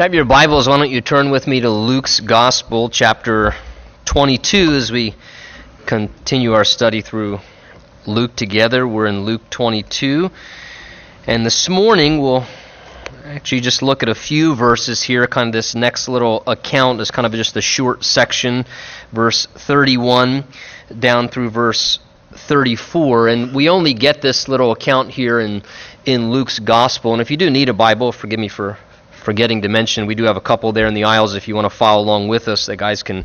Have your Bibles, why don't you turn with me to Luke's Gospel, chapter 22, as we continue our study through Luke together. We're in Luke 22. And this morning we'll actually just look at a few verses here. Kind of this next little account is kind of just a short section, verse 31 down through verse 34. And we only get this little account here in, in Luke's Gospel. And if you do need a Bible, forgive me for forgetting to mention, we do have a couple there in the aisles if you want to follow along with us. The guys can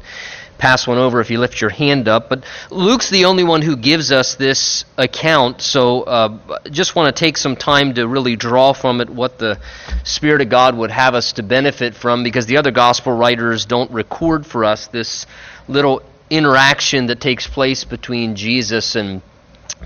pass one over if you lift your hand up. But Luke's the only one who gives us this account, so uh, just want to take some time to really draw from it what the Spirit of God would have us to benefit from, because the other gospel writers don't record for us this little interaction that takes place between Jesus and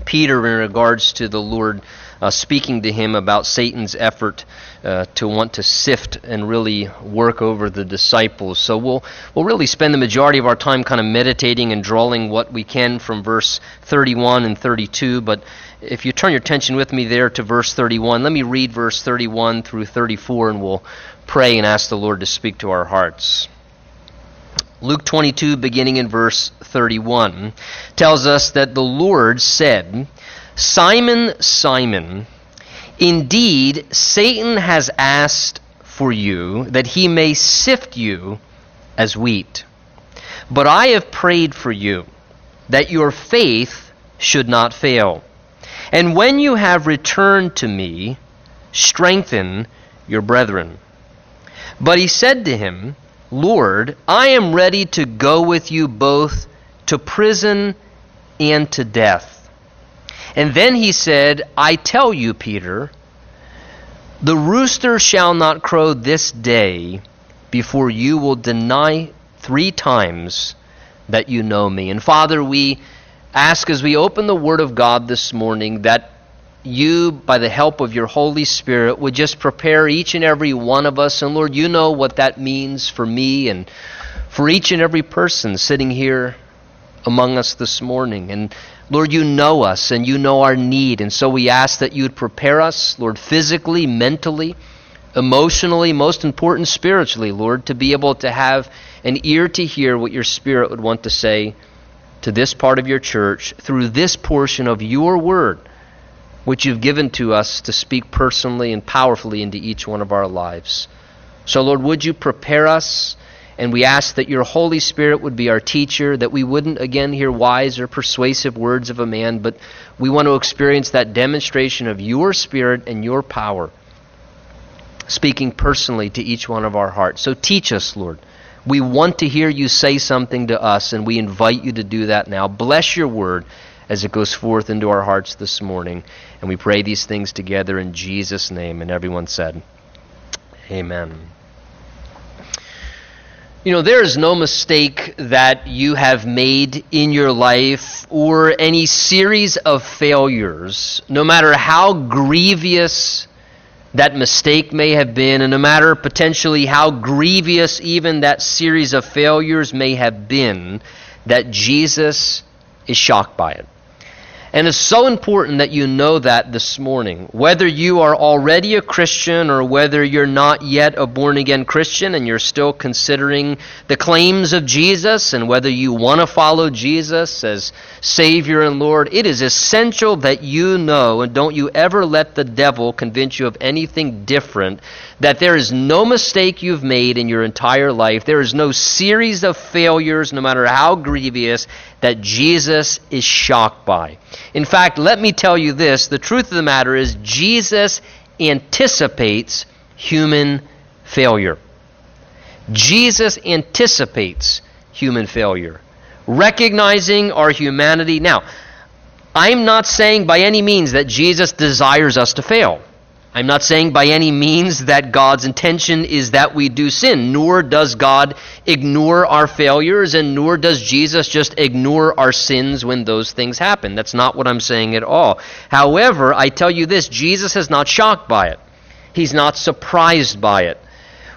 Peter in regards to the Lord uh, speaking to him about Satan's effort uh, to want to sift and really work over the disciples. So we'll we'll really spend the majority of our time kind of meditating and drawing what we can from verse 31 and 32. But if you turn your attention with me there to verse 31, let me read verse 31 through 34, and we'll pray and ask the Lord to speak to our hearts. Luke 22, beginning in verse 31, tells us that the Lord said, Simon, Simon, indeed Satan has asked for you that he may sift you as wheat. But I have prayed for you that your faith should not fail. And when you have returned to me, strengthen your brethren. But he said to him, Lord, I am ready to go with you both to prison and to death. And then he said, I tell you, Peter, the rooster shall not crow this day before you will deny three times that you know me. And Father, we ask as we open the Word of God this morning that you, by the help of your Holy Spirit, would just prepare each and every one of us. And Lord, you know what that means for me and for each and every person sitting here among us this morning. And Lord, you know us and you know our need. And so we ask that you would prepare us, Lord, physically, mentally, emotionally, most important, spiritually, Lord, to be able to have an ear to hear what your Spirit would want to say to this part of your church through this portion of your word, which you've given to us to speak personally and powerfully into each one of our lives. So, Lord, would you prepare us? And we ask that your Holy Spirit would be our teacher, that we wouldn't again hear wise or persuasive words of a man, but we want to experience that demonstration of your Spirit and your power, speaking personally to each one of our hearts. So teach us, Lord. We want to hear you say something to us, and we invite you to do that now. Bless your word as it goes forth into our hearts this morning. And we pray these things together in Jesus' name. And everyone said, Amen. You know, there is no mistake that you have made in your life or any series of failures, no matter how grievous that mistake may have been, and no matter potentially how grievous even that series of failures may have been, that Jesus is shocked by it. And it's so important that you know that this morning. Whether you are already a Christian or whether you're not yet a born again Christian and you're still considering the claims of Jesus and whether you want to follow Jesus as Savior and Lord, it is essential that you know and don't you ever let the devil convince you of anything different that there is no mistake you've made in your entire life. There is no series of failures, no matter how grievous, that Jesus is shocked by. In fact, let me tell you this the truth of the matter is, Jesus anticipates human failure. Jesus anticipates human failure, recognizing our humanity. Now, I'm not saying by any means that Jesus desires us to fail. I'm not saying by any means that God's intention is that we do sin, nor does God ignore our failures, and nor does Jesus just ignore our sins when those things happen. That's not what I'm saying at all. However, I tell you this Jesus is not shocked by it, He's not surprised by it.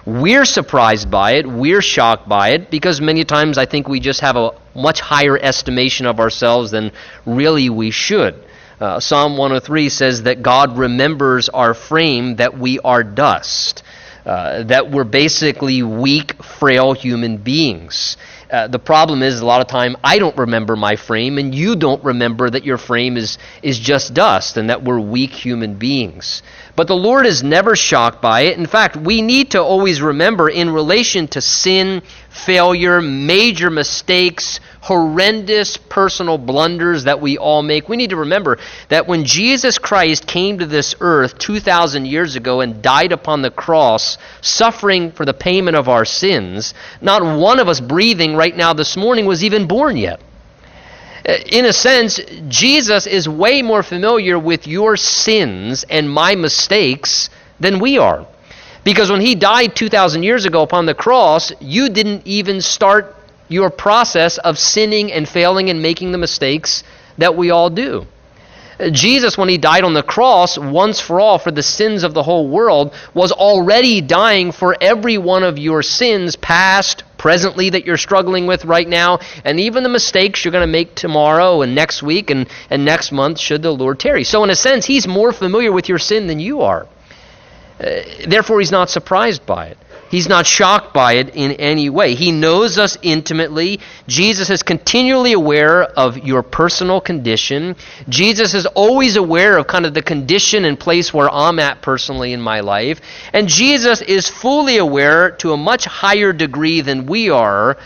We're surprised by it, we're shocked by it, because many times I think we just have a much higher estimation of ourselves than really we should. Uh, Psalm 103 says that God remembers our frame, that we are dust. Uh, that we're basically weak, frail human beings. Uh, the problem is a lot of time I don't remember my frame, and you don't remember that your frame is is just dust, and that we're weak human beings. But the Lord is never shocked by it. In fact, we need to always remember in relation to sin, failure, major mistakes, horrendous personal blunders that we all make, we need to remember that when Jesus Christ came to this earth 2,000 years ago and died upon the cross, suffering for the payment of our sins, not one of us breathing right now this morning was even born yet. Uh, in a sense, Jesus is way more familiar with your sins and my mistakes than we are. Because when he died 2,000 years ago upon the cross, you didn't even start your process of sinning and failing and making the mistakes that we all do. Jesus, when he died on the cross once for all for the sins of the whole world, was already dying for every one of your sins, past, presently, that you're struggling with right now, and even the mistakes you're going to make tomorrow and next week and, and next month, should the Lord tarry. So, in a sense, he's more familiar with your sin than you are. Uh, therefore, he's not surprised by it. He's not shocked by it in any way. He knows us intimately. Jesus is continually aware of your personal condition. Jesus is always aware of kind of the condition and place where I'm at personally in my life. And Jesus is fully aware to a much higher degree than we are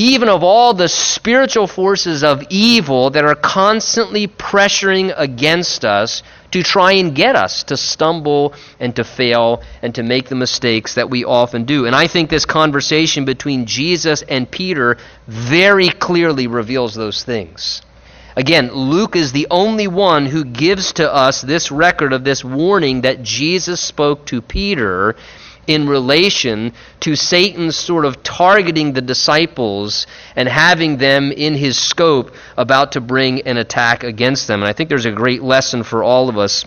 even of all the spiritual forces of evil that are constantly pressuring against us to try and get us to stumble and to fail and to make the mistakes that we often do. And I think this conversation between Jesus and Peter very clearly reveals those things. Again, Luke is the only one who gives to us this record of this warning that Jesus spoke to Peter in relation to Satan sort of targeting the disciples and having them in his scope about to bring an attack against them. And I think there's a great lesson for all of us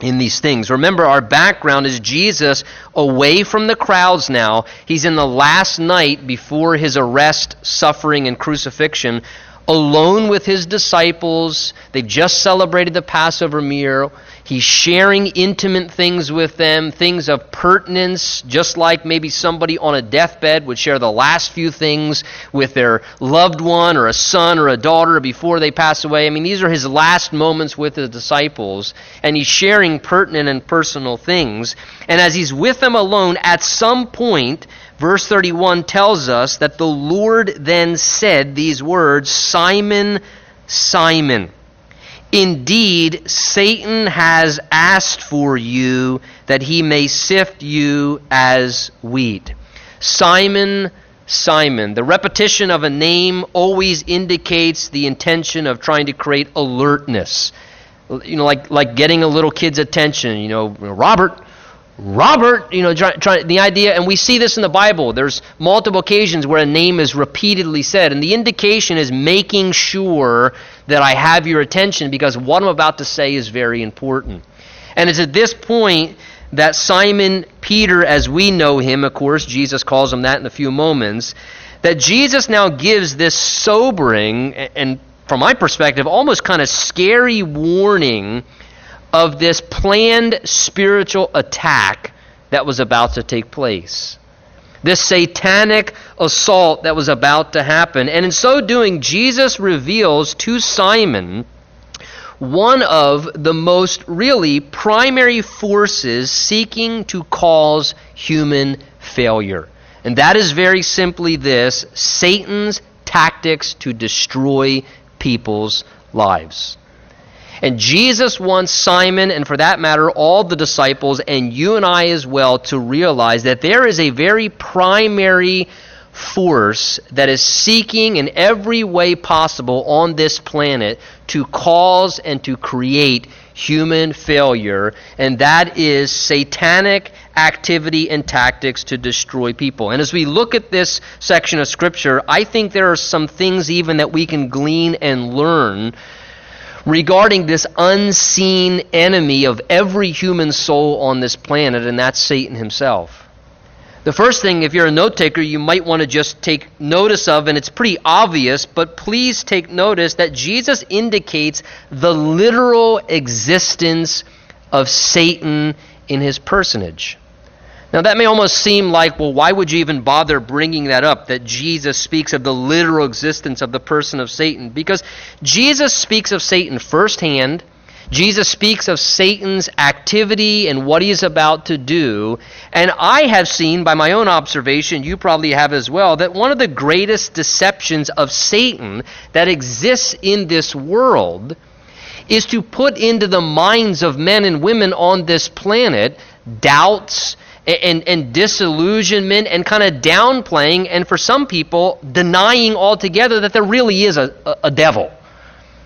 in these things. Remember, our background is Jesus away from the crowds now. He's in the last night before his arrest, suffering, and crucifixion alone with his disciples. They've just celebrated the Passover meal. He's sharing intimate things with them, things of pertinence, just like maybe somebody on a deathbed would share the last few things with their loved one or a son or a daughter before they pass away. I mean, these are his last moments with his disciples, and he's sharing pertinent and personal things. And as he's with them alone, at some point, Verse 31 tells us that the Lord then said these words Simon, Simon. Indeed, Satan has asked for you that he may sift you as wheat. Simon, Simon. The repetition of a name always indicates the intention of trying to create alertness. You know, like, like getting a little kid's attention. You know, Robert, Robert, you know, try, try, the idea, and we see this in the Bible. There's multiple occasions where a name is repeatedly said, and the indication is making sure that I have your attention because what I'm about to say is very important. And it's at this point that Simon Peter, as we know him, of course, Jesus calls him that in a few moments, that Jesus now gives this sobering and, from my perspective, almost kind of scary warning of this planned spiritual attack that was about to take place. This satanic assault that was about to happen. And in so doing, Jesus reveals to Simon one of the most really primary forces seeking to cause human failure. And that is very simply this Satan's tactics to destroy people's lives. And Jesus wants Simon, and for that matter, all the disciples, and you and I as well, to realize that there is a very primary force that is seeking in every way possible on this planet to cause and to create human failure, and that is satanic activity and tactics to destroy people. And as we look at this section of Scripture, I think there are some things even that we can glean and learn regarding this unseen enemy of every human soul on this planet, and that's Satan himself. The first thing, if you're a note taker, you might want to just take notice of, and it's pretty obvious, but please take notice that Jesus indicates the literal existence of Satan in his personage. Now, that may almost seem like, well, why would you even bother bringing that up? That Jesus speaks of the literal existence of the person of Satan? Because Jesus speaks of Satan firsthand. Jesus speaks of Satan's activity and what he is about to do. And I have seen, by my own observation, you probably have as well, that one of the greatest deceptions of Satan that exists in this world is to put into the minds of men and women on this planet doubts and, and disillusionment and kind of downplaying, and for some people, denying altogether that there really is a, a, a devil.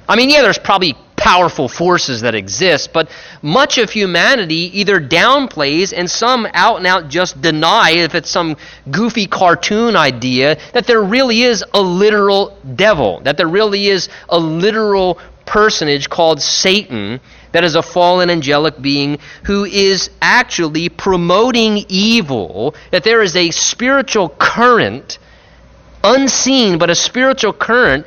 I mean, yeah, there's probably powerful forces that exist, but much of humanity either downplays and some out and out just deny, if it's some goofy cartoon idea, that there really is a literal devil, that there really is a literal personage called Satan that is a fallen angelic being who is actually promoting evil, that there is a spiritual current, unseen, but a spiritual current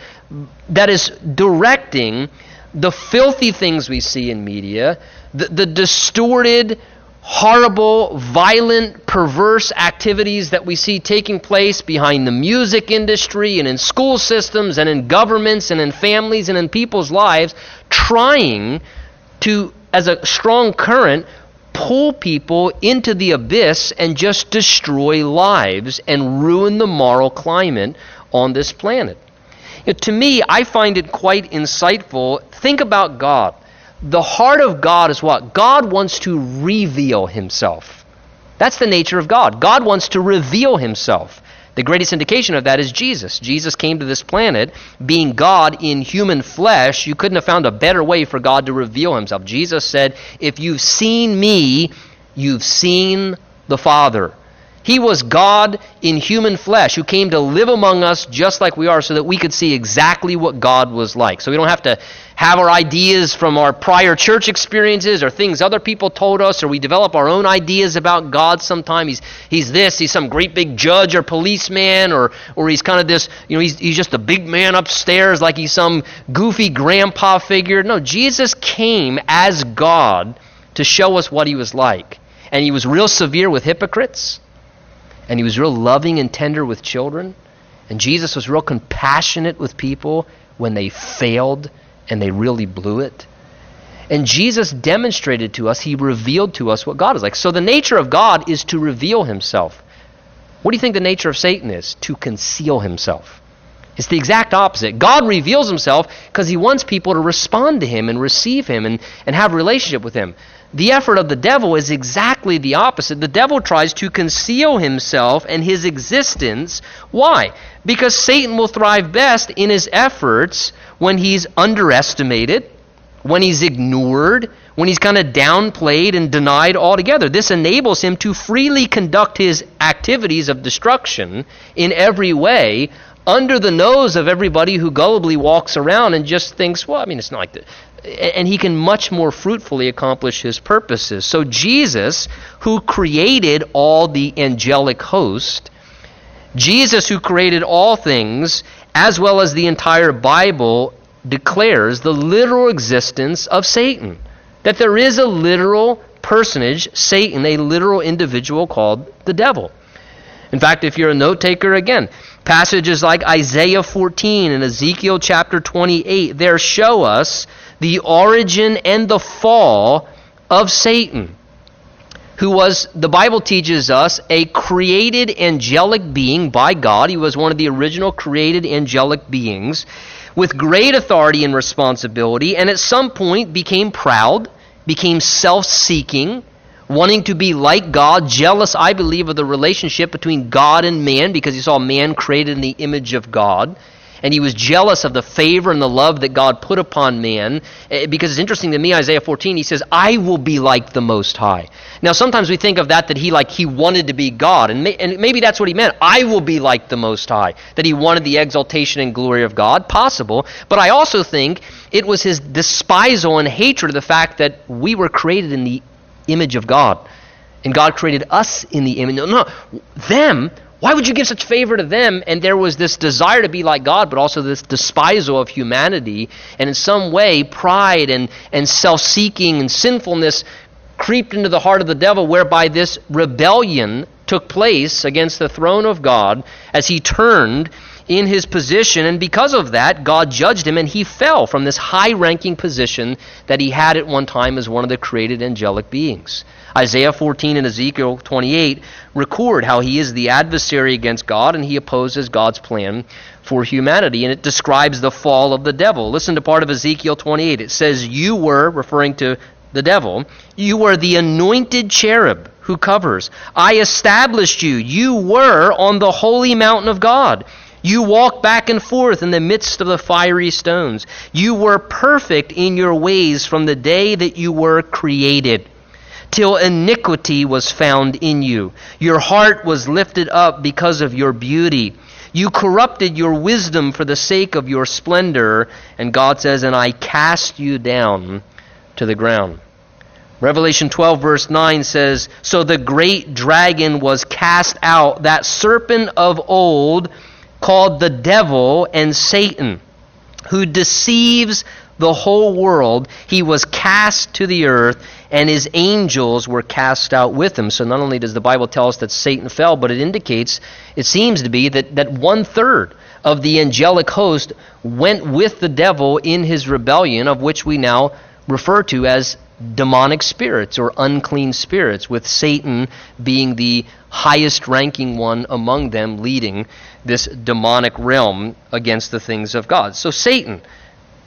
that is directing the filthy things we see in media, the, the distorted, horrible, violent, perverse activities that we see taking place behind the music industry and in school systems and in governments and in families and in people's lives, trying to, as a strong current, pull people into the abyss and just destroy lives and ruin the moral climate on this planet. You know, to me, I find it quite insightful. Think about God. The heart of God is what? God wants to reveal himself. That's the nature of God. God wants to reveal himself. The greatest indication of that is Jesus. Jesus came to this planet being God in human flesh. You couldn't have found a better way for God to reveal himself. Jesus said, If you've seen me, you've seen the Father. He was God in human flesh who came to live among us just like we are so that we could see exactly what God was like. So we don't have to have our ideas from our prior church experiences or things other people told us or we develop our own ideas about God sometime. He's, he's this, he's some great big judge or policeman or, or he's kind of this, you know, he's, he's just a big man upstairs like he's some goofy grandpa figure. No, Jesus came as God to show us what he was like. And he was real severe with hypocrites and he was real loving and tender with children. And Jesus was real compassionate with people when they failed and they really blew it. And Jesus demonstrated to us, he revealed to us what God is like. So the nature of God is to reveal himself. What do you think the nature of Satan is? To conceal himself. It's the exact opposite. God reveals himself because he wants people to respond to him and receive him and, and have relationship with him. The effort of the devil is exactly the opposite. The devil tries to conceal himself and his existence. Why? Because Satan will thrive best in his efforts when he's underestimated, when he's ignored, when he's kind of downplayed and denied altogether. This enables him to freely conduct his activities of destruction in every way under the nose of everybody who gullibly walks around and just thinks, well, I mean, it's not like that and he can much more fruitfully accomplish his purposes. So, Jesus, who created all the angelic host, Jesus, who created all things, as well as the entire Bible, declares the literal existence of Satan. That there is a literal personage, Satan, a literal individual called the devil. In fact, if you're a note taker, again, passages like Isaiah 14 and Ezekiel chapter 28 there show us the origin and the fall of Satan, who was, the Bible teaches us, a created angelic being by God. He was one of the original created angelic beings with great authority and responsibility, and at some point became proud, became self seeking, wanting to be like God, jealous, I believe, of the relationship between God and man because he saw man created in the image of God and he was jealous of the favor and the love that God put upon man. Eh, because it's interesting to me, Isaiah 14, he says, I will be like the Most High. Now, sometimes we think of that, that he like he wanted to be God. And, may, and maybe that's what he meant. I will be like the Most High. That he wanted the exaltation and glory of God. Possible. But I also think it was his despisal and hatred of the fact that we were created in the image of God. And God created us in the image. No, no, them why would you give such favor to them? And there was this desire to be like God, but also this despisal of humanity. And in some way, pride and, and self seeking and sinfulness creeped into the heart of the devil, whereby this rebellion took place against the throne of God as he turned in his position, and because of that, God judged him, and he fell from this high ranking position that he had at one time as one of the created angelic beings. Isaiah 14 and Ezekiel 28 record how he is the adversary against God and he opposes God's plan for humanity. And it describes the fall of the devil. Listen to part of Ezekiel 28. It says, You were, referring to the devil, you were the anointed cherub who covers. I established you. You were on the holy mountain of God. You walked back and forth in the midst of the fiery stones. You were perfect in your ways from the day that you were created till iniquity was found in you. Your heart was lifted up because of your beauty. You corrupted your wisdom for the sake of your splendor. And God says, And I cast you down to the ground. Revelation 12, verse 9 says, So the great dragon was cast out, that serpent of old called the devil and Satan, who deceives the whole world. He was cast to the earth, and his angels were cast out with him. So not only does the Bible tell us that Satan fell, but it indicates, it seems to be, that, that one third of the angelic host went with the devil in his rebellion, of which we now refer to as demonic spirits or unclean spirits, with Satan being the highest ranking one among them, leading this demonic realm against the things of God. So Satan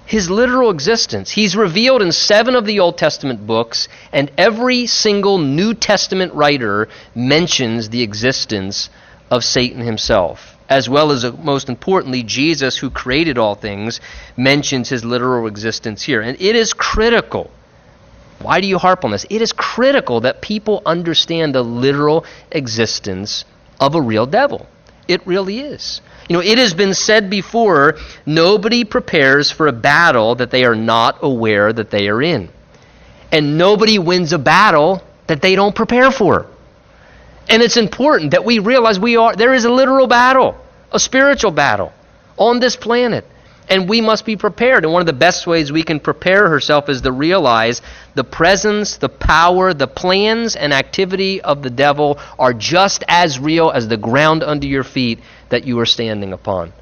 his literal existence. He's revealed in seven of the Old Testament books, and every single New Testament writer mentions the existence of Satan himself. As well as, uh, most importantly, Jesus, who created all things, mentions his literal existence here. And it is critical. Why do you harp on this? It is critical that people understand the literal existence of a real devil. It really is. You know, it has been said before nobody prepares for a battle that they are not aware that they are in. And nobody wins a battle that they don't prepare for. And it's important that we realize we are there is a literal battle, a spiritual battle on this planet. And we must be prepared. And one of the best ways we can prepare herself is to realize the presence, the power, the plans, and activity of the devil are just as real as the ground under your feet that you are standing upon.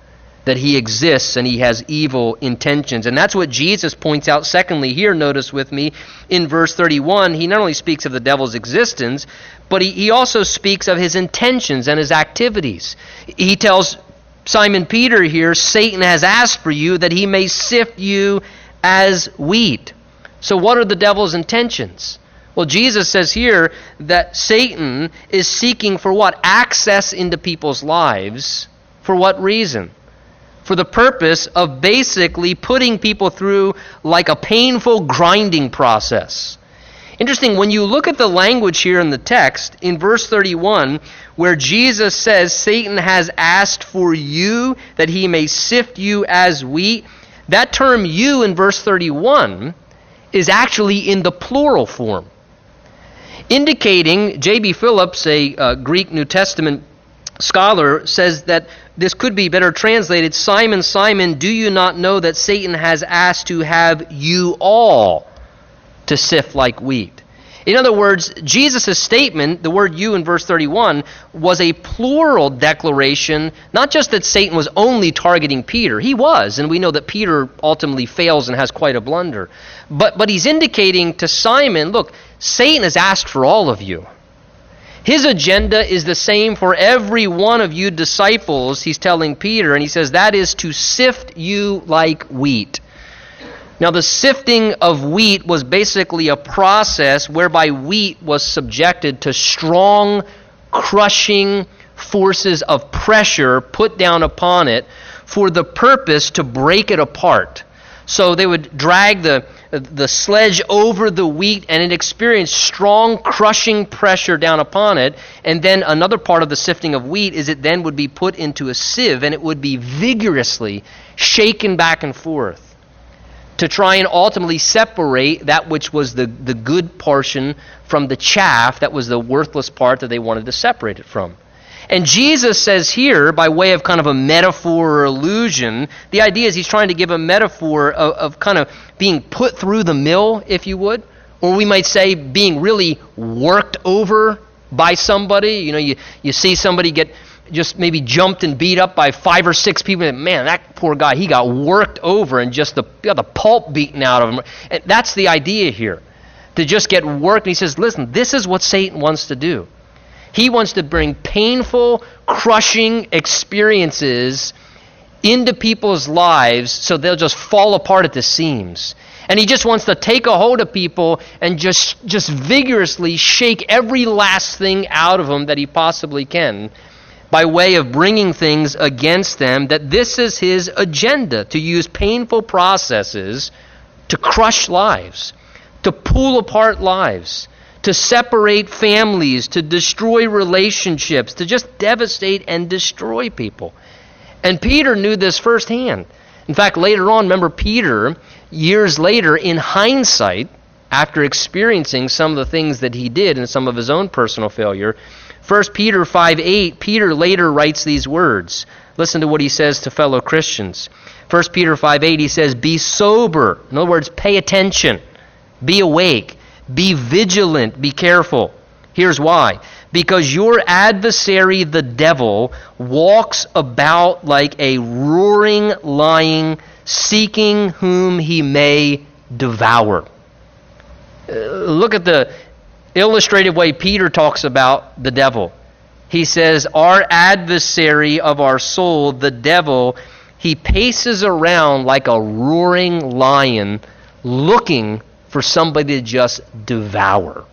That he exists and he has evil intentions. And that's what Jesus points out, secondly, here, notice with me, in verse 31. He not only speaks of the devil's existence, but he, he also speaks of his intentions and his activities. He tells Simon Peter here, Satan has asked for you that he may sift you as wheat. So, what are the devil's intentions? Well, Jesus says here that Satan is seeking for what? Access into people's lives. For what reason? For the purpose of basically putting people through like a painful grinding process. Interesting, when you look at the language here in the text, in verse 31, where Jesus says, Satan has asked for you that he may sift you as wheat, that term you in verse 31 is actually in the plural form indicating J.B. Phillips, a uh, Greek New Testament scholar, says that this could be better translated Simon, Simon, do you not know that Satan has asked to have you all to sift like wheat? In other words, Jesus' statement, the word you in verse 31, was a plural declaration, not just that Satan was only targeting Peter. He was, and we know that Peter ultimately fails and has quite a blunder. But, but he's indicating to Simon, look, Satan has asked for all of you. His agenda is the same for every one of you disciples, he's telling Peter, and he says that is to sift you like wheat. Now, the sifting of wheat was basically a process whereby wheat was subjected to strong, crushing forces of pressure put down upon it for the purpose to break it apart. So they would drag the, the sledge over the wheat and it experienced strong crushing pressure down upon it. And then another part of the sifting of wheat is it then would be put into a sieve and it would be vigorously shaken back and forth to try and ultimately separate that which was the, the good portion from the chaff that was the worthless part that they wanted to separate it from. And Jesus says here, by way of kind of a metaphor or illusion, the idea is he's trying to give a metaphor of, of kind of being put through the mill, if you would, or we might say being really worked over by somebody. You know, you, you see somebody get just maybe jumped and beat up by five or six people. And man, that poor guy, he got worked over and just the, got the pulp beaten out of him. And that's the idea here. To just get worked. And he says, listen, this is what Satan wants to do. He wants to bring painful, crushing experiences into people's lives so they'll just fall apart at the seams. And he just wants to take a hold of people and just, just vigorously shake every last thing out of them that he possibly can by way of bringing things against them. That this is his agenda to use painful processes to crush lives, to pull apart lives, to separate families, to destroy relationships, to just devastate and destroy people. And Peter knew this firsthand. In fact, later on, remember Peter years later, in hindsight, after experiencing some of the things that he did and some of his own personal failure, 1 Peter 5 8, Peter later writes these words. Listen to what he says to fellow Christians. 1 Peter 5 8, he says, Be sober. In other words, pay attention. Be awake. Be vigilant. Be careful. Here's why. Because your adversary, the devil, walks about like a roaring, lying seeking whom he may devour. Uh, look at the illustrative way Peter talks about the devil. He says, Our adversary of our soul, the devil, he paces around like a roaring lion looking for somebody to just devour.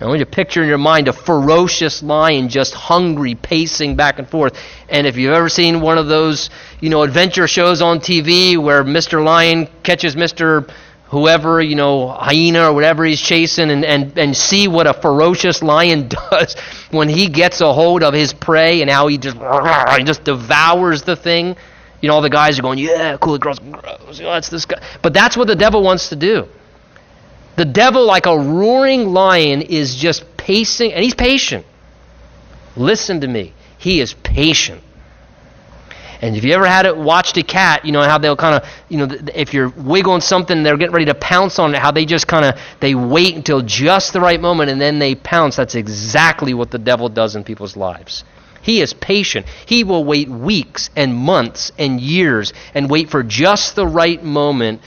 I want you to picture in your mind a ferocious lion just hungry, pacing back and forth. And if you've ever seen one of those, you know, adventure shows on TV where Mr. Lion catches Mr. whoever, you know, hyena or whatever he's chasing, and, and, and see what a ferocious lion does when he gets a hold of his prey and how he just, just devours the thing. You know, all the guys are going, yeah, cool, girls, gross, oh, that's this guy. But that's what the devil wants to do. The devil, like a roaring lion, is just pacing, and he's patient. Listen to me. He is patient. And if you ever had it watched a cat, you know how they'll kind of, you know, if you're wiggling something, they're getting ready to pounce on it. How they just kind of they wait until just the right moment and then they pounce. That's exactly what the devil does in people's lives. He is patient. He will wait weeks and months and years and wait for just the right moment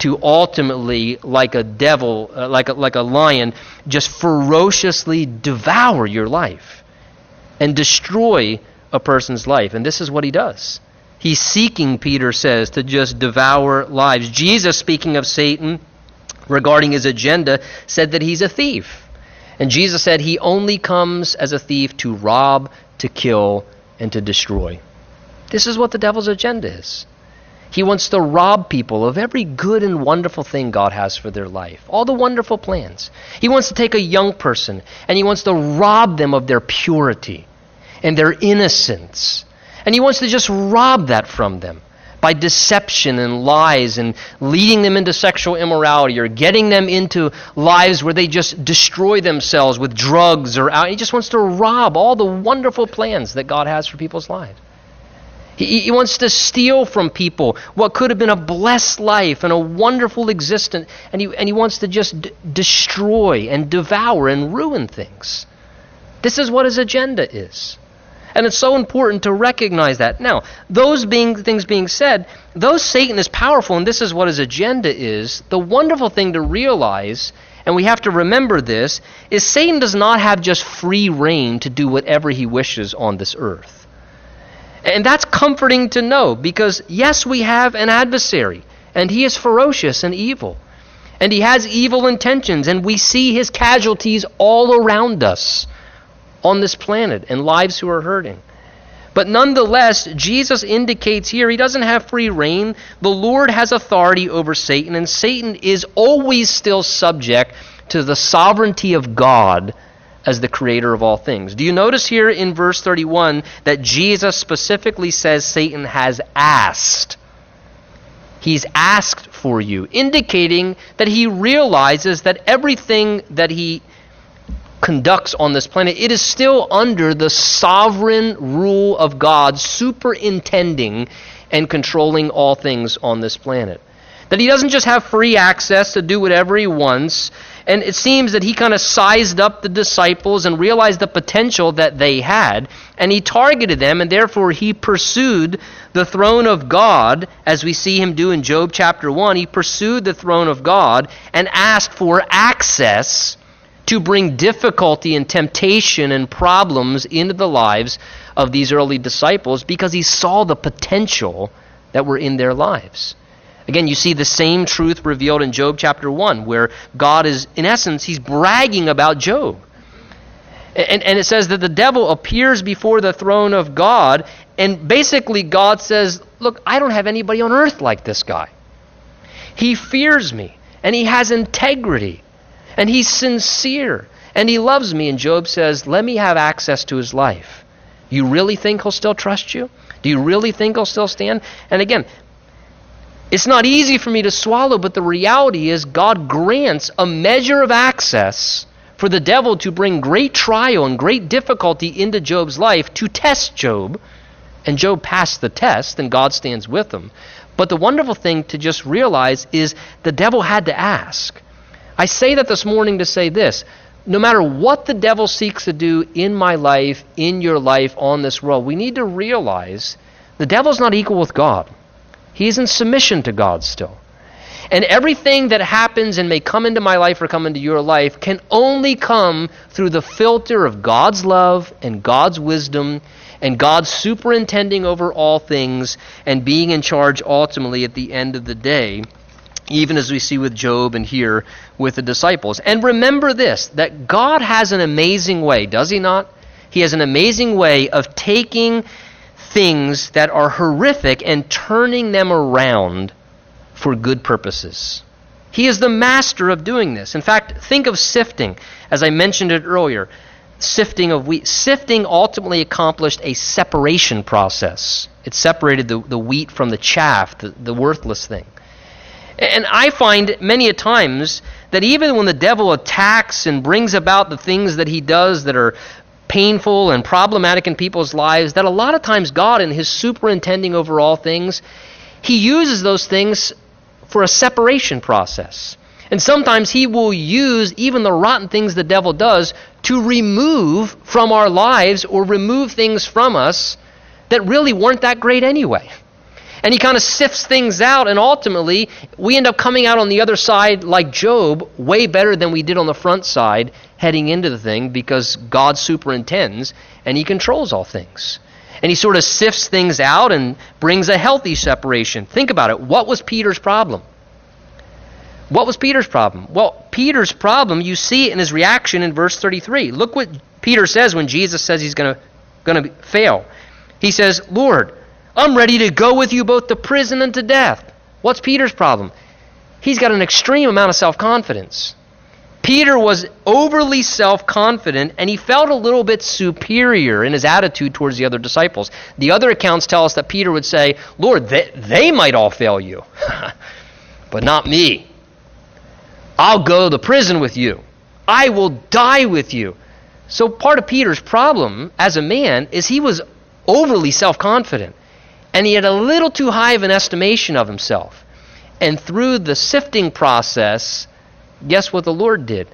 to ultimately, like a devil, uh, like, a, like a lion, just ferociously devour your life and destroy a person's life. And this is what he does. He's seeking, Peter says, to just devour lives. Jesus, speaking of Satan regarding his agenda, said that he's a thief. And Jesus said he only comes as a thief to rob, to kill, and to destroy. This is what the devil's agenda is. He wants to rob people of every good and wonderful thing God has for their life, all the wonderful plans. He wants to take a young person and he wants to rob them of their purity and their innocence. And he wants to just rob that from them by deception and lies and leading them into sexual immorality or getting them into lives where they just destroy themselves with drugs or out. He just wants to rob all the wonderful plans that God has for people's lives. He, he wants to steal from people what could have been a blessed life and a wonderful existence, and he, and he wants to just d- destroy and devour and ruin things. This is what his agenda is. And it's so important to recognize that. Now, those being things being said, though Satan is powerful and this is what his agenda is, the wonderful thing to realize, and we have to remember this, is Satan does not have just free rein to do whatever he wishes on this earth. And that's comforting to know because, yes, we have an adversary, and he is ferocious and evil. And he has evil intentions, and we see his casualties all around us on this planet and lives who are hurting. But nonetheless, Jesus indicates here he doesn't have free rein. The Lord has authority over Satan, and Satan is always still subject to the sovereignty of God as the creator of all things. Do you notice here in verse 31 that Jesus specifically says Satan has asked? He's asked for you, indicating that he realizes that everything that he conducts on this planet, it is still under the sovereign rule of God, superintending and controlling all things on this planet. That he doesn't just have free access to do whatever he wants, And it seems that he kind of sized up the disciples and realized the potential that they had, and he targeted them, and therefore he pursued the throne of God, as we see him do in Job chapter 1. He pursued the throne of God and asked for access to bring difficulty and temptation and problems into the lives of these early disciples because he saw the potential that were in their lives. Again, you see the same truth revealed in Job chapter 1, where God is, in essence, he's bragging about Job. And, and it says that the devil appears before the throne of God, and basically God says, Look, I don't have anybody on earth like this guy. He fears me, and he has integrity, and he's sincere, and he loves me. And Job says, Let me have access to his life. You really think he'll still trust you? Do you really think he'll still stand? And again, it's not easy for me to swallow, but the reality is God grants a measure of access for the devil to bring great trial and great difficulty into Job's life to test Job. And Job passed the test, and God stands with him. But the wonderful thing to just realize is the devil had to ask. I say that this morning to say this no matter what the devil seeks to do in my life, in your life, on this world, we need to realize the devil's not equal with God. He's in submission to God still. And everything that happens and may come into my life or come into your life can only come through the filter of God's love and God's wisdom and God's superintending over all things and being in charge ultimately at the end of the day, even as we see with Job and here with the disciples. And remember this that God has an amazing way, does He not? He has an amazing way of taking things that are horrific and turning them around for good purposes. He is the master of doing this. In fact, think of sifting, as I mentioned it earlier. Sifting of wheat. Sifting ultimately accomplished a separation process. It separated the, the wheat from the chaff, the, the worthless thing. And I find many a times that even when the devil attacks and brings about the things that he does that are painful and problematic in people's lives that a lot of times God, in His superintending over all things, He uses those things for a separation process. And sometimes He will use even the rotten things the devil does to remove from our lives or remove things from us that really weren't that great anyway. And he kind of sifts things out, and ultimately, we end up coming out on the other side, like Job, way better than we did on the front side, heading into the thing because God superintends and He controls all things. And He sort of sifts things out and brings a healthy separation. Think about it. What was Peter's problem? What was Peter's problem? Well, Peter's problem, you see it in his reaction in verse 33. Look what Peter says when Jesus says he's going to fail. He says, "Lord, I'm ready to go with you both to prison and to death." What's Peter's problem? He's got an extreme amount of self-confidence. Peter was overly self confident and he felt a little bit superior in his attitude towards the other disciples. The other accounts tell us that Peter would say, Lord, they, they might all fail you, but not me. I'll go to prison with you, I will die with you. So, part of Peter's problem as a man is he was overly self confident and he had a little too high of an estimation of himself. And through the sifting process, guess what the Lord did?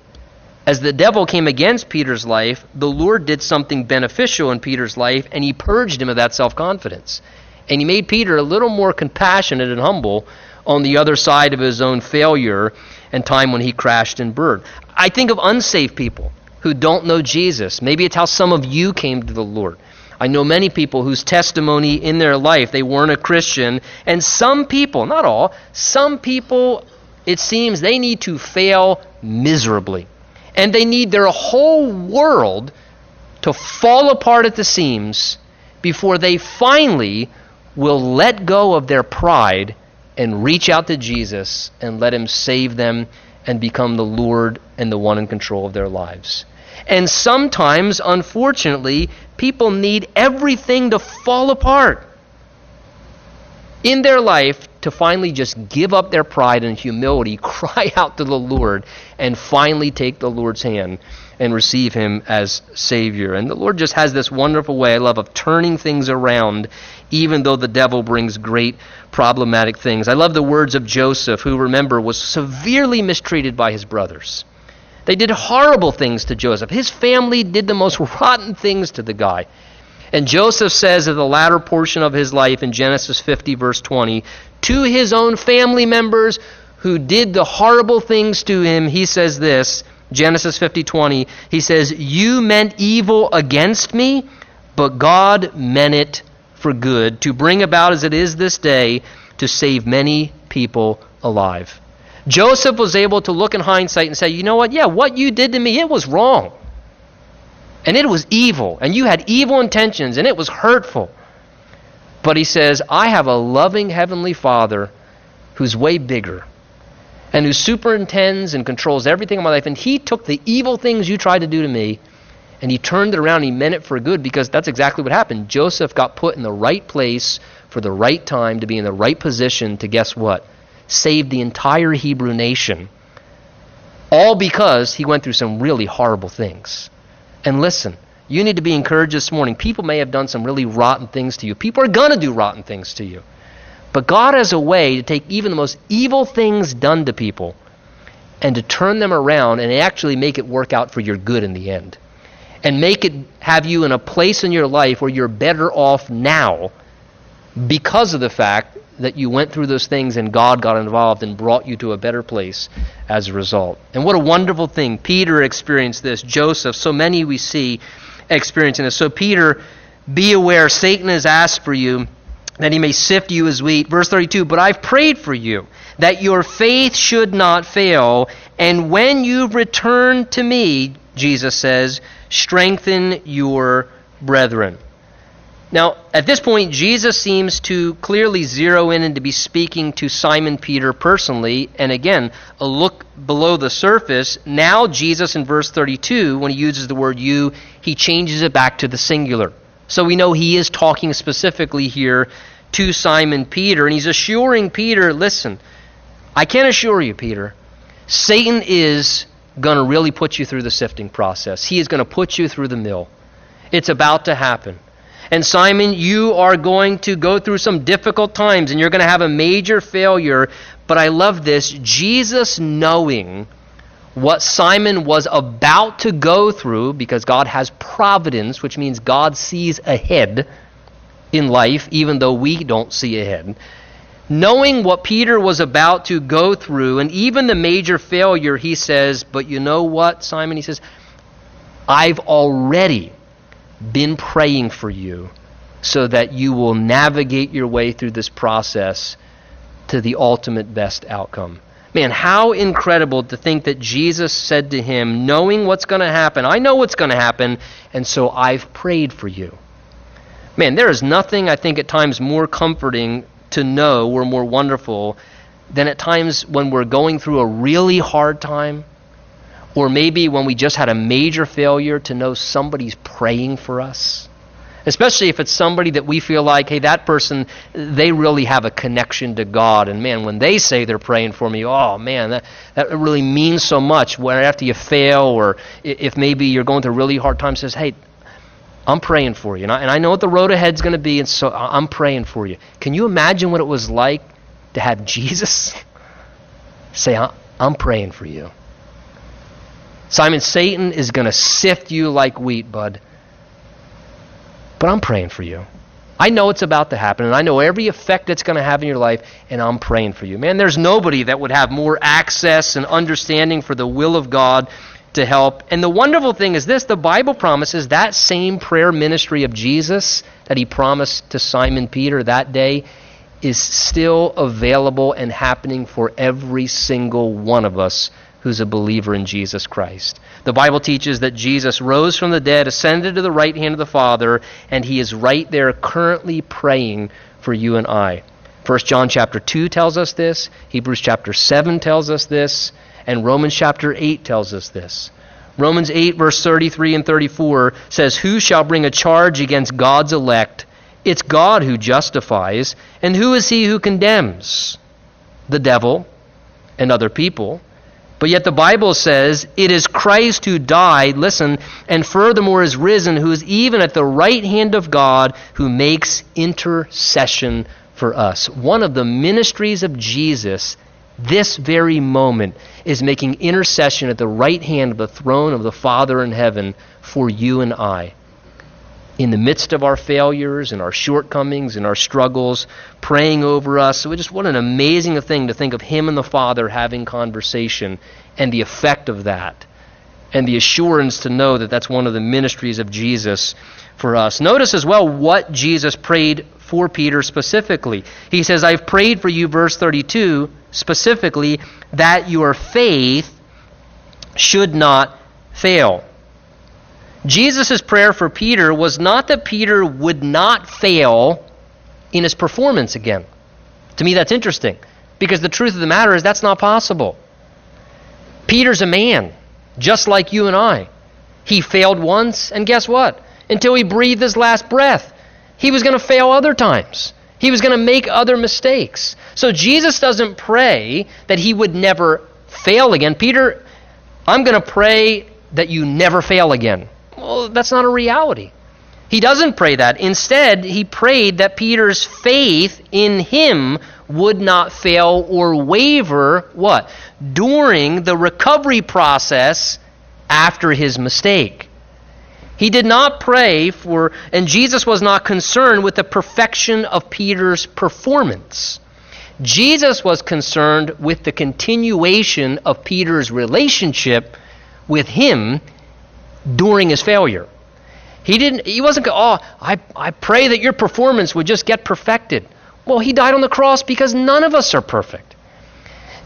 As the devil came against Peter's life, the Lord did something beneficial in Peter's life, and he purged him of that self confidence. And he made Peter a little more compassionate and humble on the other side of his own failure and time when he crashed and burned. I think of unsaved people who don't know Jesus. Maybe it's how some of you came to the Lord. I know many people whose testimony in their life, they weren't a Christian. And some people, not all, some people it seems they need to fail miserably. And they need their whole world to fall apart at the seams before they finally will let go of their pride and reach out to Jesus and let Him save them and become the Lord and the one in control of their lives. And sometimes, unfortunately, people need everything to fall apart in their life to finally just give up their pride and humility, cry out to the Lord, and finally take the Lord's hand and receive Him as Savior. And the Lord just has this wonderful way, I love, of turning things around, even though the devil brings great problematic things. I love the words of Joseph, who, remember, was severely mistreated by his brothers. They did horrible things to Joseph. His family did the most rotten things to the guy. And Joseph says in the latter portion of his life in Genesis 50, verse 20, to his own family members who did the horrible things to him, he says this Genesis 50, 20, he says, You meant evil against me, but God meant it for good, to bring about as it is this day, to save many people alive. Joseph was able to look in hindsight and say, You know what? Yeah, what you did to me, it was wrong. And it was evil. And you had evil intentions, and it was hurtful. But he says, I have a loving Heavenly Father who's way bigger and who superintends and controls everything in my life. And he took the evil things you tried to do to me and he turned it around. And he meant it for good because that's exactly what happened. Joseph got put in the right place for the right time to be in the right position to guess what? Save the entire Hebrew nation. All because he went through some really horrible things. And listen, you need to be encouraged this morning. People may have done some really rotten things to you. People are going to do rotten things to you. But God has a way to take even the most evil things done to people and to turn them around and actually make it work out for your good in the end. And make it have you in a place in your life where you're better off now because of the fact that you went through those things and God got involved and brought you to a better place as a result. And what a wonderful thing. Peter experienced this, Joseph, so many we see experiencing this. So, Peter, be aware, Satan has asked for you that he may sift you as wheat. Verse 32 But I've prayed for you that your faith should not fail, and when you return to me, Jesus says, strengthen your brethren. Now, at this point, Jesus seems to clearly zero in and to be speaking to Simon Peter personally. And again, a look below the surface. Now, Jesus in verse 32, when he uses the word you, he changes it back to the singular. So we know he is talking specifically here to Simon Peter. And he's assuring Peter listen, I can assure you, Peter, Satan is going to really put you through the sifting process. He is going to put you through the mill. It's about to happen. And Simon, you are going to go through some difficult times and you're going to have a major failure. But I love this Jesus knowing what Simon was about to go through because God has providence, which means God sees ahead in life, even though we don't see ahead. Knowing what Peter was about to go through and even the major failure, he says, But you know what, Simon? He says, I've already been praying for you so that you will navigate your way through this process to the ultimate best outcome. Man, how incredible to think that Jesus said to him, knowing what's going to happen, I know what's going to happen, and so I've prayed for you. Man, there is nothing, I think, at times more comforting to know or more wonderful than at times when we're going through a really hard time or maybe when we just had a major failure to know somebody's praying for us. Especially if it's somebody that we feel like, hey, that person, they really have a connection to God. And man, when they say they're praying for me, oh man, that, that really means so much. When after you fail, or if maybe you're going through a really hard time, says, hey, I'm praying for you. And I, and I know what the road ahead is going to be, and so I'm praying for you. Can you imagine what it was like to have Jesus say, I'm praying for you? Simon, Satan is going to sift you like wheat, bud. But I'm praying for you. I know it's about to happen, and I know every effect it's going to have in your life, and I'm praying for you. Man, there's nobody that would have more access and understanding for the will of God to help. And the wonderful thing is this the Bible promises that same prayer ministry of Jesus that he promised to Simon Peter that day is still available and happening for every single one of us who's a believer in Jesus Christ. The Bible teaches that Jesus rose from the dead, ascended to the right hand of the Father, and he is right there currently praying for you and I. 1 John chapter 2 tells us this, Hebrews chapter 7 tells us this, and Romans chapter 8 tells us this. Romans 8, verse 33 and 34 says, Who shall bring a charge against God's elect? It's God who justifies. And who is he who condemns? The devil and other people. But yet the Bible says it is Christ who died, listen, and furthermore is risen, who is even at the right hand of God, who makes intercession for us. One of the ministries of Jesus this very moment, is making intercession at the right hand of the throne of the Father in heaven for you and I. In the midst of our failures and our shortcomings and our struggles, praying over us. So just what an amazing thing to think of Him and the Father having conversation and the effect of that and the assurance to know that that's one of the ministries of Jesus for us. Notice as well what Jesus prayed for Peter specifically. He says, I've prayed for you, verse 32, specifically, that your faith should not fail. Jesus' prayer for Peter was not that Peter would not fail in his performance again. To me, that's interesting because the truth of the matter is that's not possible. Peter's a man, just like you and I. He failed once, and guess what? Until he breathed his last breath, he was going to fail other times. He was going to make other mistakes. So Jesus doesn't pray that he would never fail again. Peter, I'm going to pray that you never fail again. Well, that's not a reality. He doesn't pray that. Instead, he prayed that Peter's faith in him would not fail or waver what? During the recovery process after his mistake. He did not pray for, and Jesus was not concerned with the perfection of Peter's performance. Jesus was concerned with the continuation of Peter's relationship with him during his failure. He didn't he wasn't oh, I, I pray that your performance would just get perfected. Well, he died on the cross because none of us are perfect.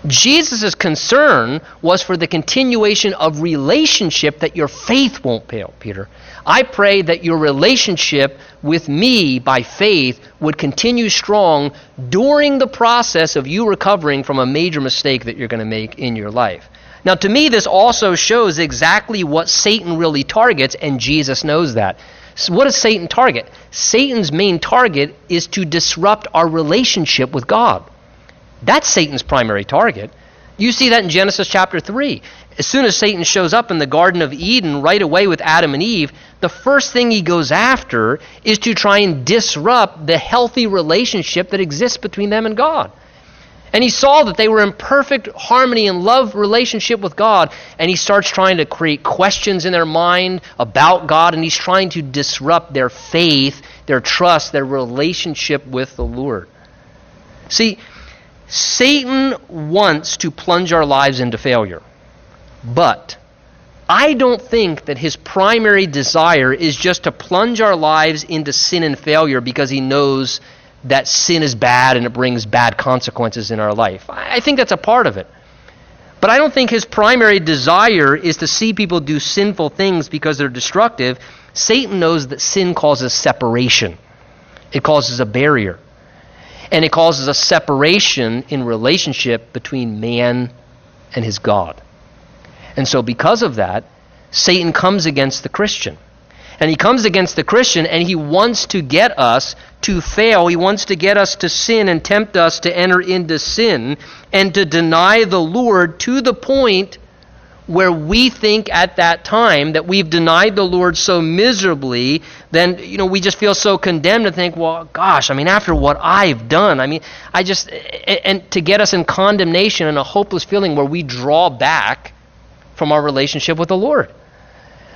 Jesus' concern was for the continuation of relationship that your faith won't fail, Peter. I pray that your relationship with me by faith would continue strong during the process of you recovering from a major mistake that you're going to make in your life. Now, to me, this also shows exactly what Satan really targets, and Jesus knows that. So what does Satan target? Satan's main target is to disrupt our relationship with God. That's Satan's primary target. You see that in Genesis chapter 3. As soon as Satan shows up in the Garden of Eden right away with Adam and Eve, the first thing he goes after is to try and disrupt the healthy relationship that exists between them and God. And he saw that they were in perfect harmony and love relationship with God. And he starts trying to create questions in their mind about God. And he's trying to disrupt their faith, their trust, their relationship with the Lord. See, Satan wants to plunge our lives into failure. But I don't think that his primary desire is just to plunge our lives into sin and failure because he knows that sin is bad and it brings bad consequences in our life. I think that's a part of it. But I don't think his primary desire is to see people do sinful things because they're destructive. Satan knows that sin causes separation, it causes a barrier. And it causes a separation in relationship between man and his God. And so, because of that, Satan comes against the Christian. And he comes against the Christian and he wants to get us to fail. He wants to get us to sin and tempt us to enter into sin and to deny the Lord to the point where we think at that time that we've denied the Lord so miserably, then you know we just feel so condemned to think, well, gosh, I mean, after what I've done, I mean, I just and to get us in condemnation and a hopeless feeling where we draw back from our relationship with the Lord.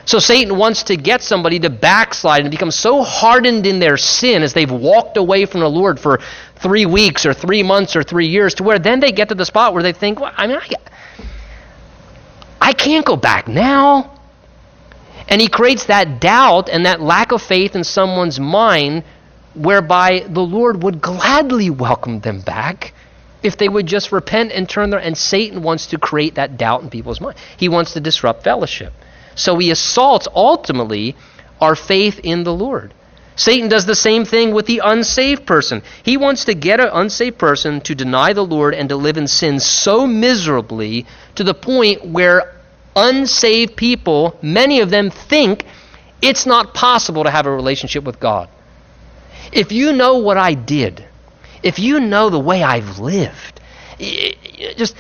So Satan wants to get somebody to backslide and become so hardened in their sin as they've walked away from the Lord for three weeks or three months or three years to where then they get to the spot where they think, well, I mean, I, I can't go back now. And he creates that doubt and that lack of faith in someone's mind whereby the Lord would gladly welcome them back if they would just repent and turn their and Satan wants to create that doubt in people's mind. He wants to disrupt fellowship. So he assaults ultimately our faith in the Lord. Satan does the same thing with the unsaved person. He wants to get an unsaved person to deny the Lord and to live in sin so miserably to the point where unsaved people, many of them, think it's not possible to have a relationship with God. If you know what I did, if you know the way I've lived, just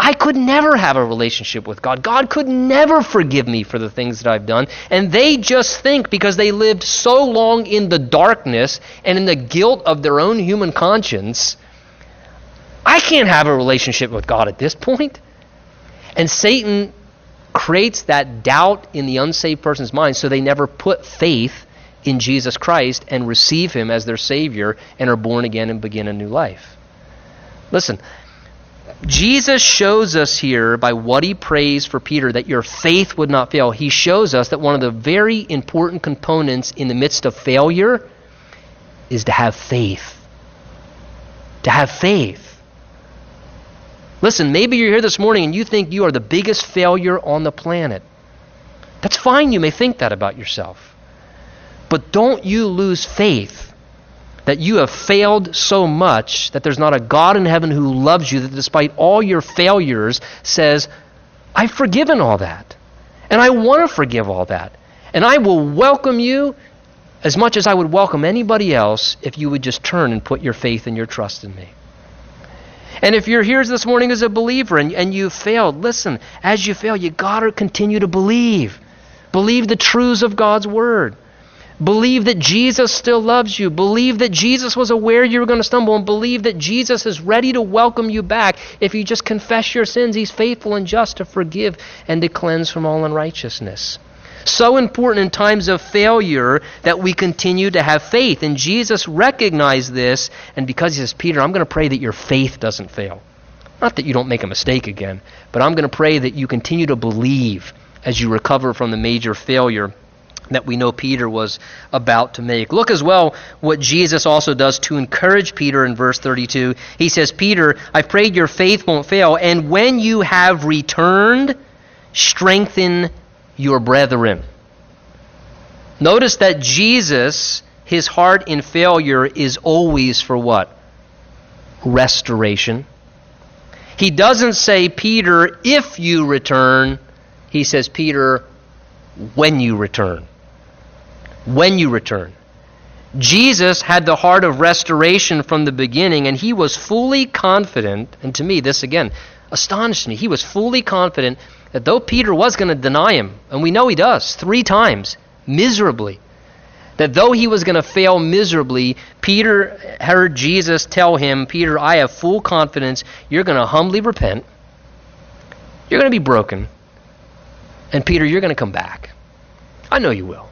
I could never have a relationship with God. God could never forgive me for the things that I've done. And they just think because they lived so long in the darkness and in the guilt of their own human conscience, I can't have a relationship with God at this point. And Satan creates that doubt in the unsaved person's mind so they never put faith in Jesus Christ and receive him as their Savior and are born again and begin a new life. Listen, Jesus shows us here by what he prays for Peter that your faith would not fail. He shows us that one of the very important components in the midst of failure is to have faith. To have faith. Listen, maybe you're here this morning and you think you are the biggest failure on the planet. That's fine, you may think that about yourself. But don't you lose faith that you have failed so much that there's not a God in heaven who loves you that despite all your failures says, I've forgiven all that. And I want to forgive all that. And I will welcome you as much as I would welcome anybody else if you would just turn and put your faith and your trust in me. And if you're here this morning as a believer and, and you failed, listen, as you fail, you got to continue to believe. Believe the truths of God's Word. Believe that Jesus still loves you. Believe that Jesus was aware you were going to stumble. And believe that Jesus is ready to welcome you back. If you just confess your sins, He's faithful and just to forgive and to cleanse from all unrighteousness. So important in times of failure that we continue to have faith. And Jesus recognized this, and because he says, Peter, I'm going to pray that your faith doesn't fail. Not that you don't make a mistake again, but I'm going to pray that you continue to believe as you recover from the major failure that we know Peter was about to make. Look as well what Jesus also does to encourage Peter in verse 32. He says, Peter, I've prayed your faith won't fail, and when you have returned, strengthen your brethren. Notice that Jesus, his heart in failure is always for what? Restoration. He doesn't say, Peter, if you return. He says, Peter, when you return. When you return. Jesus had the heart of restoration from the beginning, and he was fully confident, and to me, this again astonished me. He was fully confident that though Peter was going to deny him, and we know he does three times, miserably, that though he was going to fail miserably, Peter heard Jesus tell him, Peter, I have full confidence you're going to humbly repent, you're going to be broken, and Peter, you're going to come back. I know you will.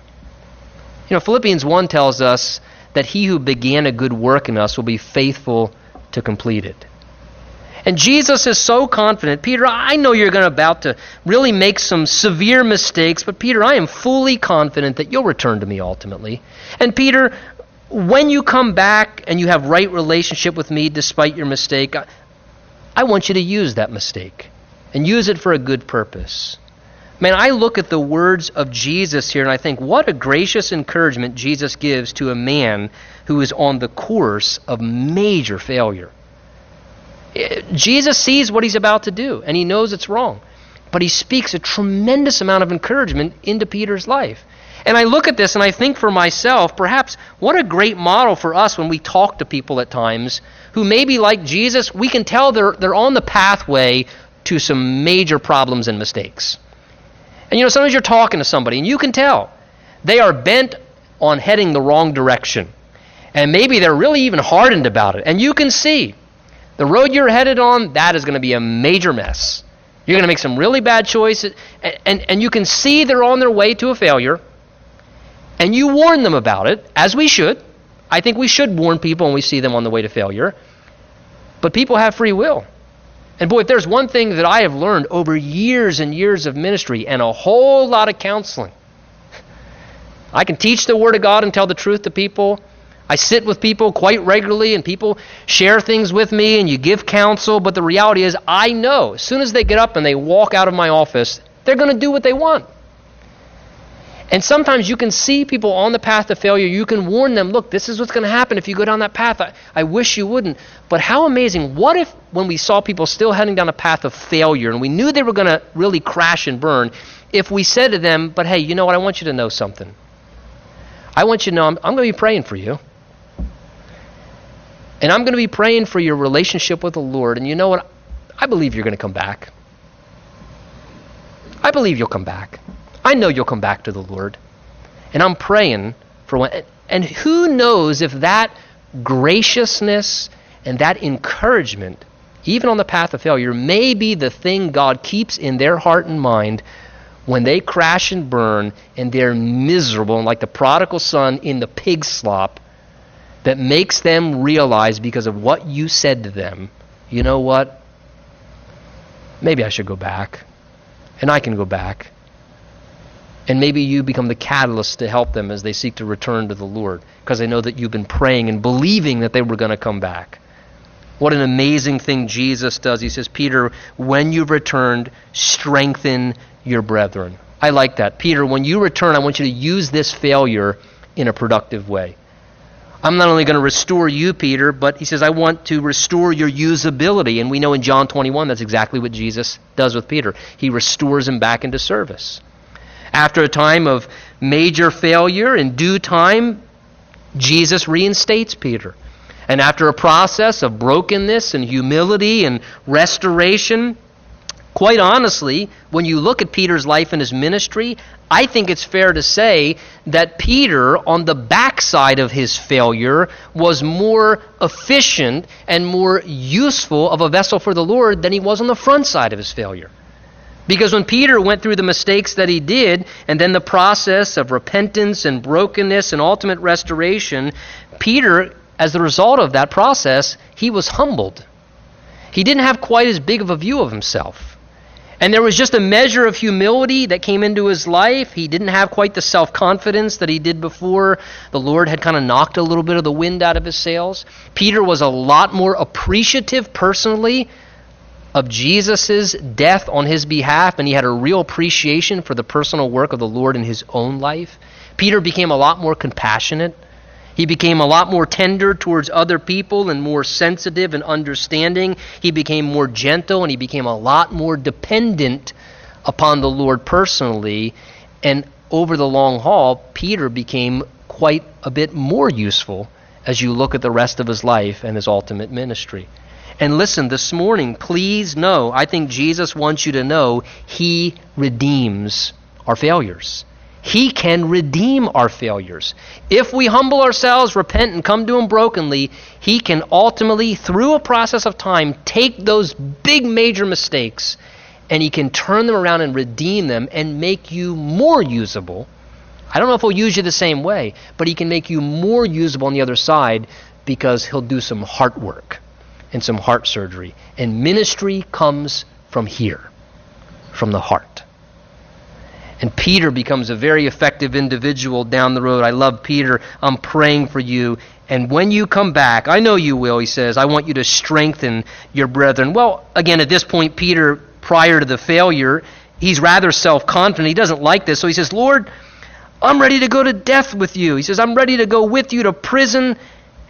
You know, Philippians 1 tells us that he who began a good work in us will be faithful to complete it. And Jesus is so confident, Peter, I know you're going to about to really make some severe mistakes, but Peter, I am fully confident that you'll return to me ultimately. And Peter, when you come back and you have right relationship with me despite your mistake, I, I want you to use that mistake and use it for a good purpose. Man, I look at the words of Jesus here and I think, what a gracious encouragement Jesus gives to a man who is on the course of major failure. Eh, Jesus sees what he's about to do, and he knows it's wrong. But he speaks a tremendous amount of encouragement into Peter's life. And I look at this and I think for myself, perhaps what a great model for us when we talk to people at times who maybe like Jesus, we can tell they're, they're on the pathway to some major problems and mistakes. And you know, sometimes you're talking to somebody and you can tell they are bent on heading the wrong direction. And maybe they're really even hardened about it. And you can see the road you're headed on, that is going to be a major mess. You're going to make some really bad choices, and, and, and you can see they're on their way to a failure, and you warn them about it, as we should. I think we should warn people when we see them on the way to failure. But people have free will. And boy, if there's one thing that I have learned over years and years of ministry and a whole lot of counseling, I can teach the Word of God and tell the truth to people. I sit with people quite regularly and people share things with me and you give counsel, but the reality is, I know as soon as they get up and they walk out of my office, they're going to do what they want. And sometimes you can see people on the path to failure. You can warn them, look, this is what's going to happen if you go down that path. I, I wish you wouldn't. But how amazing. What if, when we saw people still heading down a path of failure and we knew they were going to really crash and burn, if we said to them, but hey, you know what? I want you to know something. I want you to know I'm, I'm going to be praying for you. And I'm going to be praying for your relationship with the Lord. And you know what? I believe you're going to come back. I believe you'll come back. I know you'll come back to the Lord. And I'm praying for one. And who knows if that graciousness and that encouragement even on the path of failure, may be the thing God keeps in their heart and mind when they crash and burn and they're miserable and like the prodigal son in the pig slop that makes them realize because of what you said to them, you know what? Maybe I should go back. And I can go back. And maybe you become the catalyst to help them as they seek to return to the Lord because they know that you've been praying and believing that they were going to come back. What an amazing thing Jesus does. He says, Peter, when you've returned, strengthen your brethren. I like that. Peter, when you return, I want you to use this failure in a productive way. I'm not only going to restore you, Peter, but he says, I want to restore your usability. And we know in John 21 that's exactly what Jesus does with Peter. He restores him back into service. After a time of major failure, in due time, Jesus reinstates Peter. And after a process of brokenness and humility and restoration, quite honestly, when you look at Peter's life and his ministry, I think it's fair to say that Peter, on the backside of his failure, was more efficient and more useful of a vessel for the Lord than he was on the front side of his failure. Because when Peter went through the mistakes that he did, and then the process of repentance and brokenness and ultimate restoration, Peter as a result of that process, he was humbled. He didn't have quite as big of a view of himself. And there was just a measure of humility that came into his life. He didn't have quite the self confidence that he did before. The Lord had kind of knocked a little bit of the wind out of his sails. Peter was a lot more appreciative personally of Jesus' death on his behalf, and he had a real appreciation for the personal work of the Lord in his own life. Peter became a lot more compassionate. He became a lot more tender towards other people and more sensitive and understanding. He became more gentle and he became a lot more dependent upon the Lord personally. And over the long haul, Peter became quite a bit more useful as you look at the rest of his life and his ultimate ministry. And listen, this morning, please know, I think Jesus wants you to know he redeems our failures. He can redeem our failures. If we humble ourselves, repent, and come to Him brokenly, He can ultimately, through a process of time, take those big major mistakes and He can turn them around and redeem them and make you more usable. I don't know if He'll use you the same way, but He can make you more usable on the other side because He'll do some heart work and some heart surgery. And ministry comes from here, from the heart. And Peter becomes a very effective individual down the road. I love Peter. I'm praying for you. And when you come back, I know you will, he says, I want you to strengthen your brethren. Well, again, at this point, Peter, prior to the failure, he's rather self confident. He doesn't like this. So he says, Lord, I'm ready to go to death with you. He says, I'm ready to go with you to prison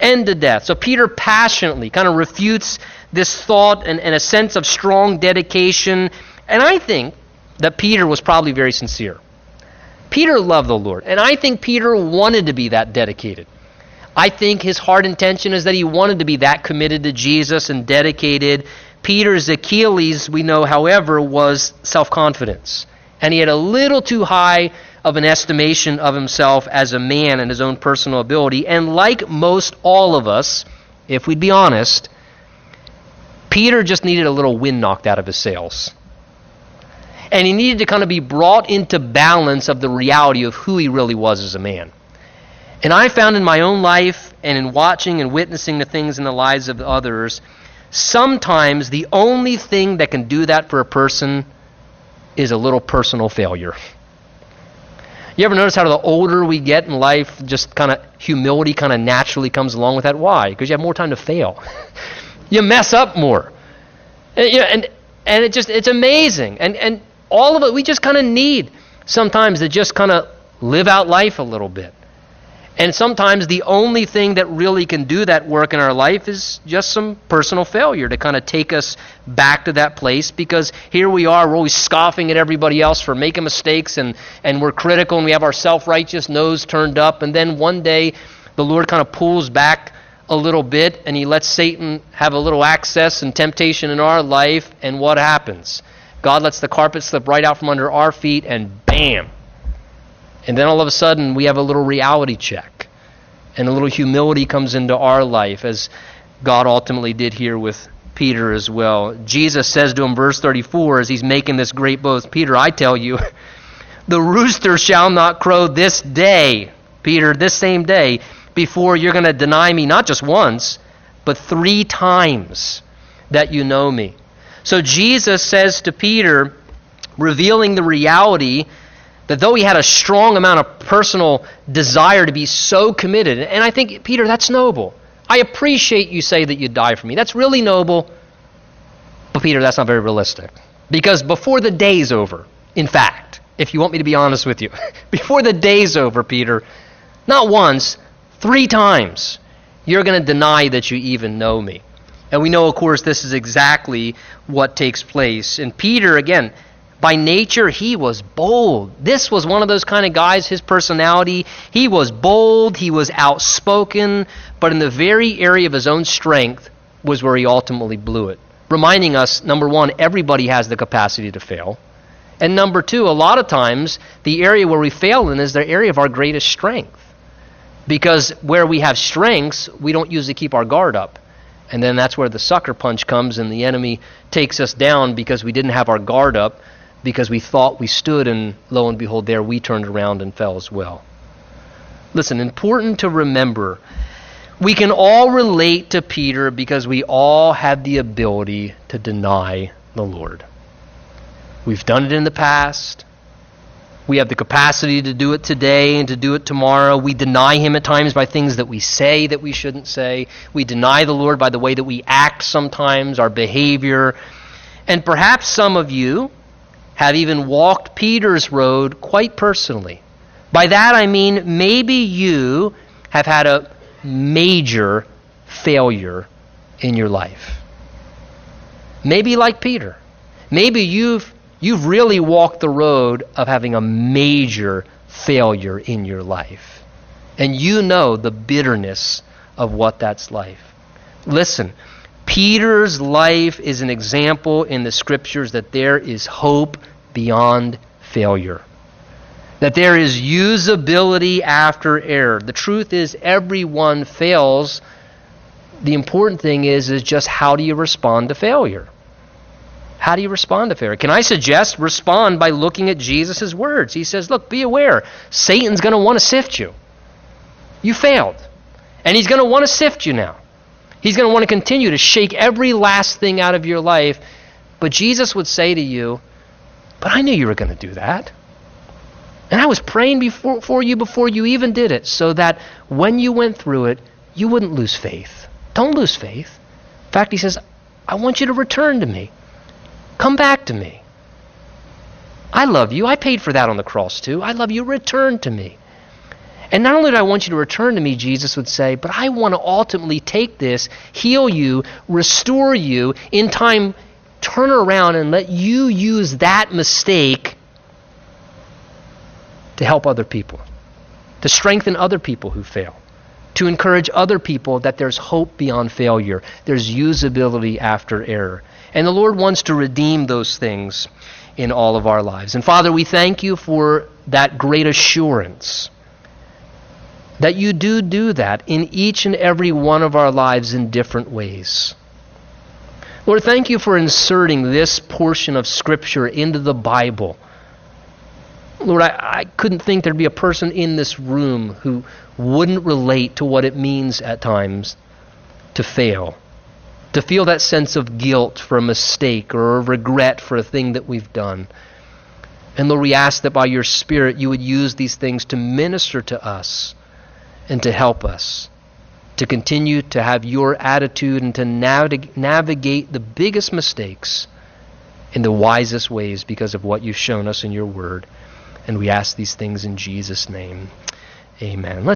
and to death. So Peter passionately kind of refutes this thought and, and a sense of strong dedication. And I think that Peter was probably very sincere. Peter loved the Lord, and I think Peter wanted to be that dedicated. I think his heart intention is that he wanted to be that committed to Jesus and dedicated. Peter's Achilles, we know, however, was self confidence. And he had a little too high of an estimation of himself as a man and his own personal ability. And like most all of us, if we'd be honest, Peter just needed a little wind knocked out of his sails. And he needed to kind of be brought into balance of the reality of who he really was as a man. And I found in my own life and in watching and witnessing the things in the lives of others, sometimes the only thing that can do that for a person is a little personal failure. You ever notice how the older we get in life, just kind of humility kind of naturally comes along with that? Why? Because you have more time to fail. you mess up more. And, you know, and, and it just, it's amazing. And, and all of it, we just kind of need sometimes to just kind of live out life a little bit. And sometimes the only thing that really can do that work in our life is just some personal failure to kind of take us back to that place because here we are, we're always scoffing at everybody else for making mistakes and, and we're critical and we have our self righteous nose turned up. And then one day the Lord kind of pulls back a little bit and he lets Satan have a little access and temptation in our life. And what happens? God lets the carpet slip right out from under our feet, and bam. And then all of a sudden, we have a little reality check. And a little humility comes into our life, as God ultimately did here with Peter as well. Jesus says to him, verse 34, as he's making this great boast Peter, I tell you, the rooster shall not crow this day, Peter, this same day, before you're going to deny me not just once, but three times that you know me. So Jesus says to Peter, revealing the reality that though he had a strong amount of personal desire to be so committed, and I think, Peter, that's noble. I appreciate you say that you'd die for me. That's really noble. But, Peter, that's not very realistic. Because before the day's over, in fact, if you want me to be honest with you, before the day's over, Peter, not once, three times, you're going to deny that you even know me. And we know, of course, this is exactly what takes place. And Peter, again, by nature, he was bold. This was one of those kind of guys, his personality. He was bold, he was outspoken, but in the very area of his own strength was where he ultimately blew it. Reminding us, number one, everybody has the capacity to fail. And number two, a lot of times, the area where we fail in is the area of our greatest strength. Because where we have strengths, we don't usually keep our guard up. And then that's where the sucker punch comes and the enemy takes us down because we didn't have our guard up because we thought we stood, and lo and behold, there we turned around and fell as well. Listen, important to remember we can all relate to Peter because we all have the ability to deny the Lord. We've done it in the past. We have the capacity to do it today and to do it tomorrow. We deny Him at times by things that we say that we shouldn't say. We deny the Lord by the way that we act sometimes, our behavior. And perhaps some of you have even walked Peter's road quite personally. By that I mean maybe you have had a major failure in your life. Maybe like Peter. Maybe you've you've really walked the road of having a major failure in your life. And you know the bitterness of what that's like. Listen, Peter's life is an example in the scriptures that there is hope beyond failure. That there is usability after error. The truth is everyone fails. The important thing is is just how do you respond to failure? How do you respond to failure? Can I suggest respond by looking at Jesus' words? He says, Look, be aware. Satan's going to want to sift you. You failed. And he's going to want to sift you now. He's going to want to continue to shake every last thing out of your life. But Jesus would say to you, But I knew you were going to do that. And I was praying before, for you before you even did it, so that when you went through it, you wouldn't lose faith. Don't lose faith. In fact, he says, I want you to return to me. Come back to me. I love you. I paid for that on the cross too. I love you. Return to me. And not only do I want you to return to me, Jesus would say, but I want to ultimately take this, heal you, restore you, in time turn around and let you use that mistake to help other people, to strengthen other people who fail, to encourage other people that there's hope beyond failure, there's usability after error. And the Lord wants to redeem those things in all of our lives. And Father, we thank you for that great assurance that you do do that in each and every one of our lives in different ways. Lord, thank you for inserting this portion of Scripture into the Bible. Lord, I, I couldn't think there'd be a person in this room who wouldn't relate to what it means at times to fail, to feel that sense of guilt for a mistake or a regret for a thing that we've done. And Lord, we ask that by your Spirit you would use these things to minister to us and to help us to continue to have your attitude and to navig- navigate the biggest mistakes in the wisest ways because of what you've shown us in your word. And we ask these things in Jesus' name. Amen. Let's